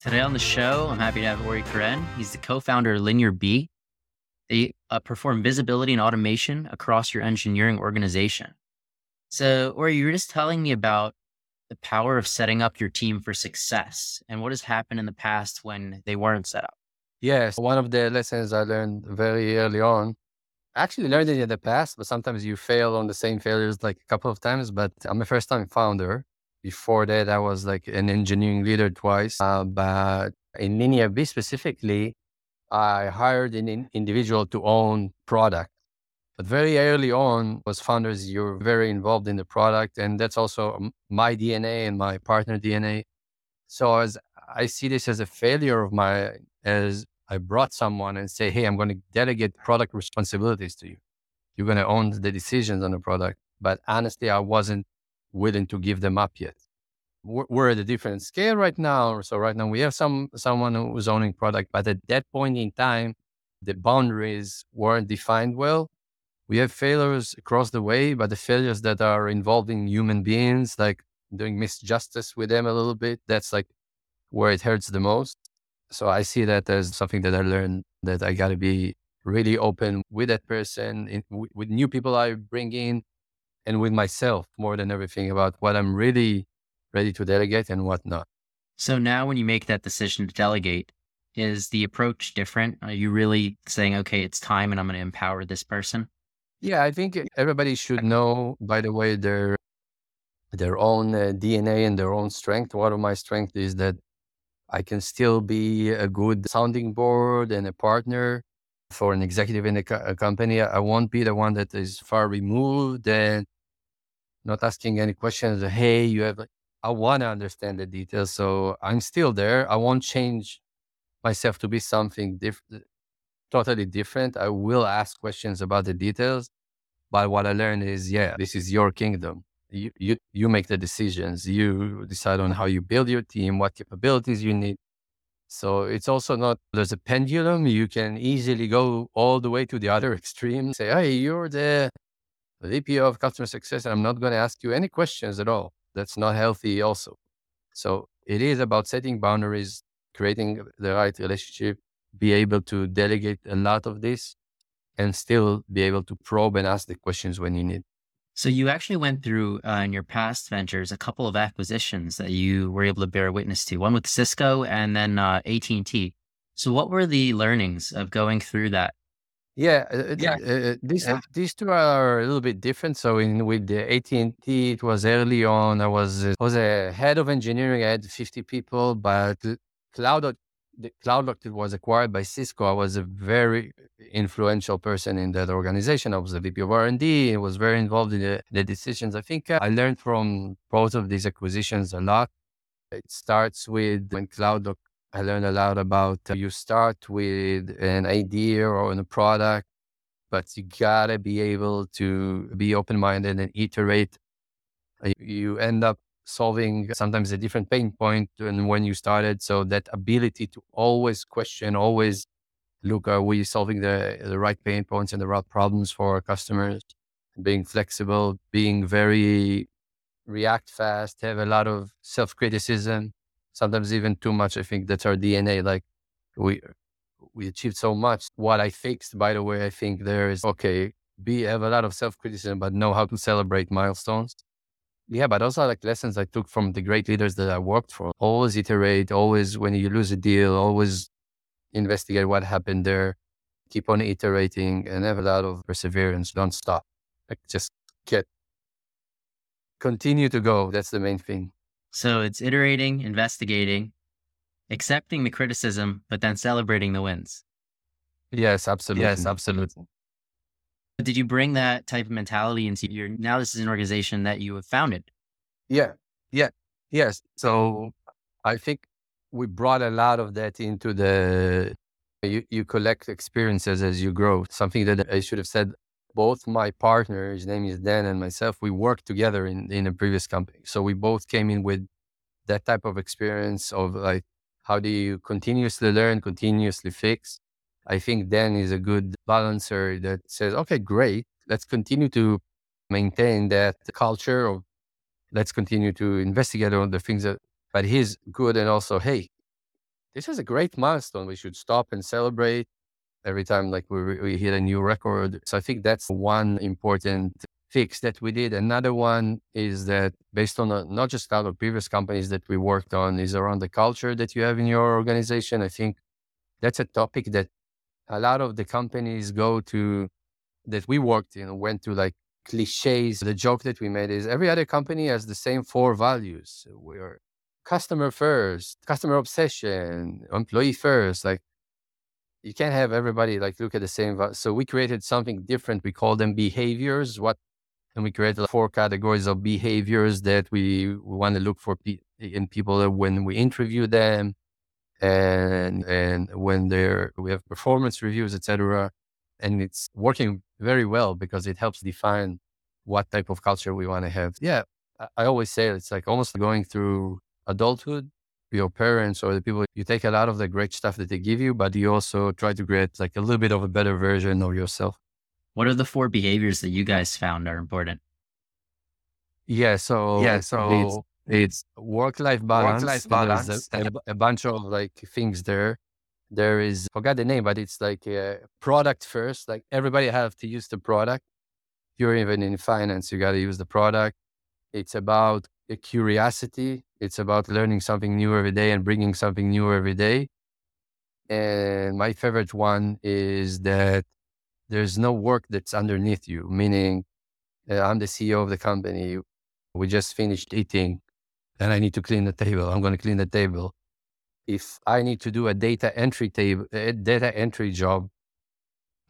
Today on the show, I'm happy to have Ori Keren. He's the co-founder of LinearB. They uh, perform visibility and automation across your engineering organization. So, Ori, you were just telling me about the power of setting up your team for success and what has happened in the past when they weren't set up. Yes, one of the lessons I learned very early on. I actually learned it in the past, but sometimes you fail on the same failures like a couple of times. But I'm a first time founder. Before that, I was like an engineering leader twice. Uh, but in LinearB specifically, I hired an in- individual to own product. But very early on, as founders, you're very involved in the product, and that's also my DNA and my partner DNA. So as I see this as a failure of my, as I brought someone and say, "Hey, I'm going to delegate product responsibilities to you. You're going to own the decisions on the product." But honestly, I wasn't willing to give them up yet. We're, at a different scale right now. So right now we have some someone who's owning product, but at that point in time, the boundaries weren't defined well. We have failures across the way, but the failures that are involving human beings, like doing misjustice with them a little bit, that's like where it hurts the most. So I see that as something that I learned that I got to be really open with that person, in, with new people I bring in, and with myself more than everything about what I'm really ready to delegate and what not. So now when you make that decision to delegate, is the approach different? Are you really saying, okay, it's time and I'm going to empower this person? Yeah, I think everybody should know, by the way, their their own uh, DNA and their own strength. One of my strengths is that I can still be a good sounding board and a partner for an executive in a, co- a company. I won't be the one that is far removed and not asking any questions. Hey, you have, I want to understand the details. So I'm still there. I won't change myself to be something different, totally different. I will ask questions about the details. But what I learned is, yeah, this is your kingdom. You, you, you make the decisions. You decide on how you build your team, what capabilities you need. So it's also not, there's a pendulum. You can easily go all the way to the other extreme. Say, hey, you're the VP of customer success, and I'm not going to ask you any questions at all. That's not healthy, also. So it is about setting boundaries, creating the right relationship, be able to delegate a lot of this, and still be able to probe and ask the questions when you need. So you actually went through uh, in your past ventures a couple of acquisitions that you were able to bear witness to. One with Cisco and then uh, AT and T. So what were the learnings of going through that? Yeah, uh, yeah. Uh, these yeah. these two are a little bit different. So in with the AT and T, it was early on. I was I was a head of engineering. I had fifty people, but cloud the CloudLock was acquired by Cisco. I was a very influential person in that organization. I was the VP of R&D. I was very involved in the, the decisions. I think uh, I learned from both of these acquisitions a lot. It starts with when CloudLock, I learned a lot about uh, you start with an idea or a product, but you gotta be able to be open-minded and iterate. You end up solving sometimes a different pain point than when you started. So that ability to always question, always look, are we solving the, the right pain points and the right problems for our customers? Being flexible, being very react fast, have a lot of self criticism, sometimes even too much. I think that's our DNA. Like we, we achieved so much. What I fixed, by the way, I think there is okay, be have a lot of self criticism, but know how to celebrate milestones. Yeah, but also like lessons I took from the great leaders that I worked for. Always iterate, always when you lose a deal, always investigate what happened there, keep on iterating and have a lot of perseverance. Don't stop. Like just get continue to go. That's the main thing. So it's iterating, investigating, accepting the criticism, but then celebrating the wins. Yes, absolutely. Yes, absolutely. But Did you bring that type of mentality into your now this is an organization that you have founded? Yeah. Yeah. Yes. So I think we brought a lot of that into the you, you collect experiences as you grow. Something that I should have said both my partner, his name is Dan, and myself, we worked together in, in a previous company. So we both came in with that type of experience of like how do you continuously learn, continuously fix, I think Dan is a good balancer that says, okay, great. Let's continue to maintain that culture of let's continue to investigate all the things that, but he's good. And also, hey, this is a great milestone. We should stop and celebrate every time like we, we hit a new record. So I think that's one important fix that we did. Another one is that based on a, not just out of previous companies that we worked on is around the culture that you have in your organization. I think that's a topic that a lot of the companies go to that we worked in went to like cliches. The joke that we made is every other company has the same four values. We're customer first, customer obsession, employee first. Like you can't have everybody like look at the same. So we created something different. We call them behaviors. What and we created four categories of behaviors that we, we want to look for pe- in people when we interview them and and when they're we have performance reviews etc and it's working very well because it helps define what type of culture we want to have yeah I always say it's like almost going through adulthood your parents or the people you take a lot of the great stuff that they give you but you also try to create like a little bit of a better version of yourself. What are the four behaviors that you guys found are important? Yeah so yeah so it's, it's work-life balance work-life balance a, a, a, bunch of like things there. There is forgot the name but it's like a product first like everybody have to use the product. You're even in finance you got to use the product. It's about a curiosity it's about learning something new every day and bringing something new every day. And my favorite one is that there's no work that's underneath you, meaning uh, I'm the CEO of the company. We just finished eating and I need to clean the table. I'm going to clean the table. If I need to do a data entry table, a data entry job,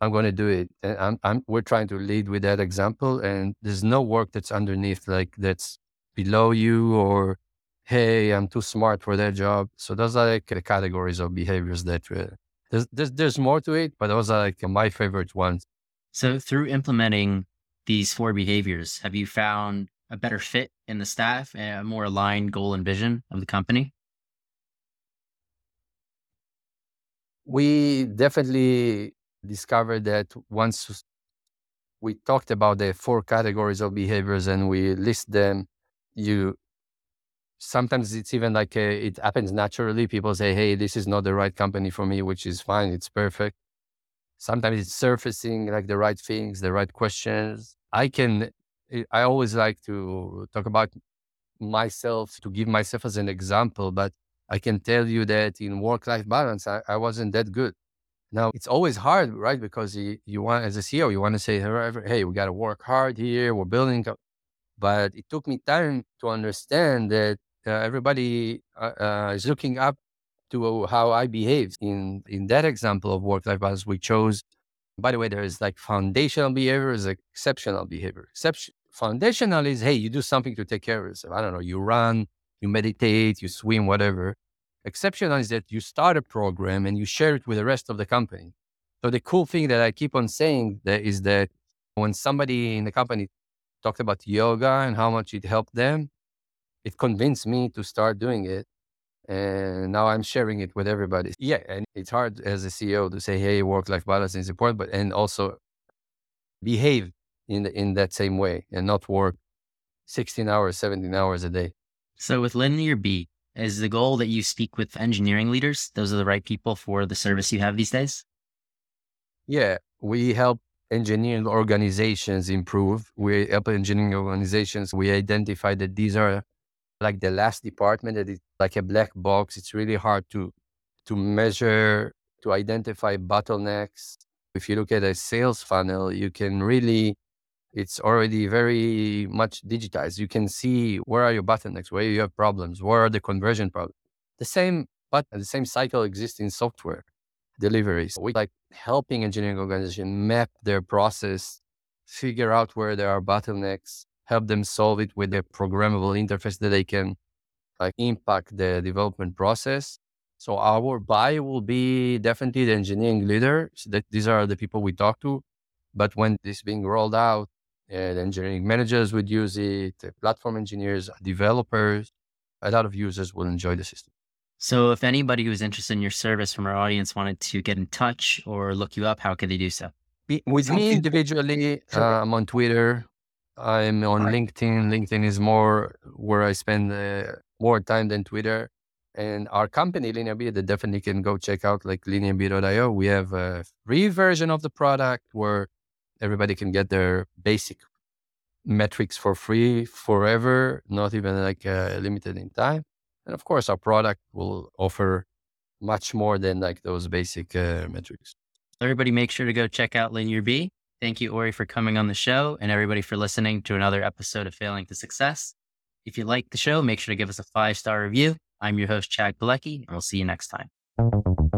I'm going to do it. And I'm, I'm, we're trying to lead with that example. And there's no work that's underneath, like that's below you or hey, I'm too smart for that job. So those are like the categories of behaviors that uh, there's, there's, there's more to it, but those are like my favorite ones. So through implementing these four behaviors, have you found a better fit in the staff and a more aligned goal and vision of the company? We definitely discovered that once we talked about the four categories of behaviors and we list them, you sometimes it's even like a, uh, it happens naturally. People say, hey, this is not the right company for me, which is fine. It's perfect. Sometimes it's surfacing like the right things, the right questions. I can, eh, I always like to talk about myself, to give myself as an example, but I can tell you that in work life balance, I, I wasn't that good. Now it's always hard, right? Because you, you want, as a CEO, you want to say, hey, we got to work hard here. We're building. But it took me time to understand that uh, everybody uh, uh, is looking up to how I behave. In in that example of work life balance, we chose. By the way, there is like foundational behavior is exceptional behavior. Exception foundational is hey, you do something to take care of yourself. I don't know, you run, you meditate, you swim, whatever. Exceptional is that you start a program and you share it with the rest of the company. So the cool thing that I keep on saying that is that when somebody in the company talked about yoga and how much it helped them, it convinced me to start doing it. And now I'm sharing it with everybody. Yeah. And it's hard as a CEO to say, hey, work life balance is important, but and also behave in, the, in that same way and not work 16 hours, 17 hours a day. So with LinearB, is the goal that you speak with engineering leaders? Those are the right people for the service you have these days? Yeah. We help engineering organizations improve. We help engineering organizations. We identify that these are like the last department that is like a black box. It's really hard to to measure, to identify bottlenecks. If you look at a sales funnel, you can really it's already very much digitized. You can see where are your bottlenecks, where you have problems, where are the conversion problems. The same but the same cycle exists in software deliveries. We like helping engineering organizations map their process, figure out where there are bottlenecks, help them solve it with a programmable interface that they can like impact the development process. So our buy will be definitely the engineering leader. So that these are the people we talk to. But when this being rolled out, uh, the engineering managers would use it, the platform engineers, developers, a lot of users will enjoy the system. So if anybody who's interested in your service from our audience wanted to get in touch or look you up, how could they do so? With me individually, uh, I'm on Twitter, I'm on right. LinkedIn. LinkedIn is more where I spend uh, more time than Twitter. and our company LinearB, they definitely can go check out like linearb.io. We have a free version of the product where everybody can get their basic metrics for free forever, not even like uh, limited in time. And of course, our product will offer much more than like those basic uh, metrics. Everybody, make sure to go check out LinearB. Thank you, Ori, for coming on the show, and everybody for listening to another episode of Failing to Success. If you like the show, make sure to give us a five star review. I'm your host, Chad Pilecki, and we'll see you next time.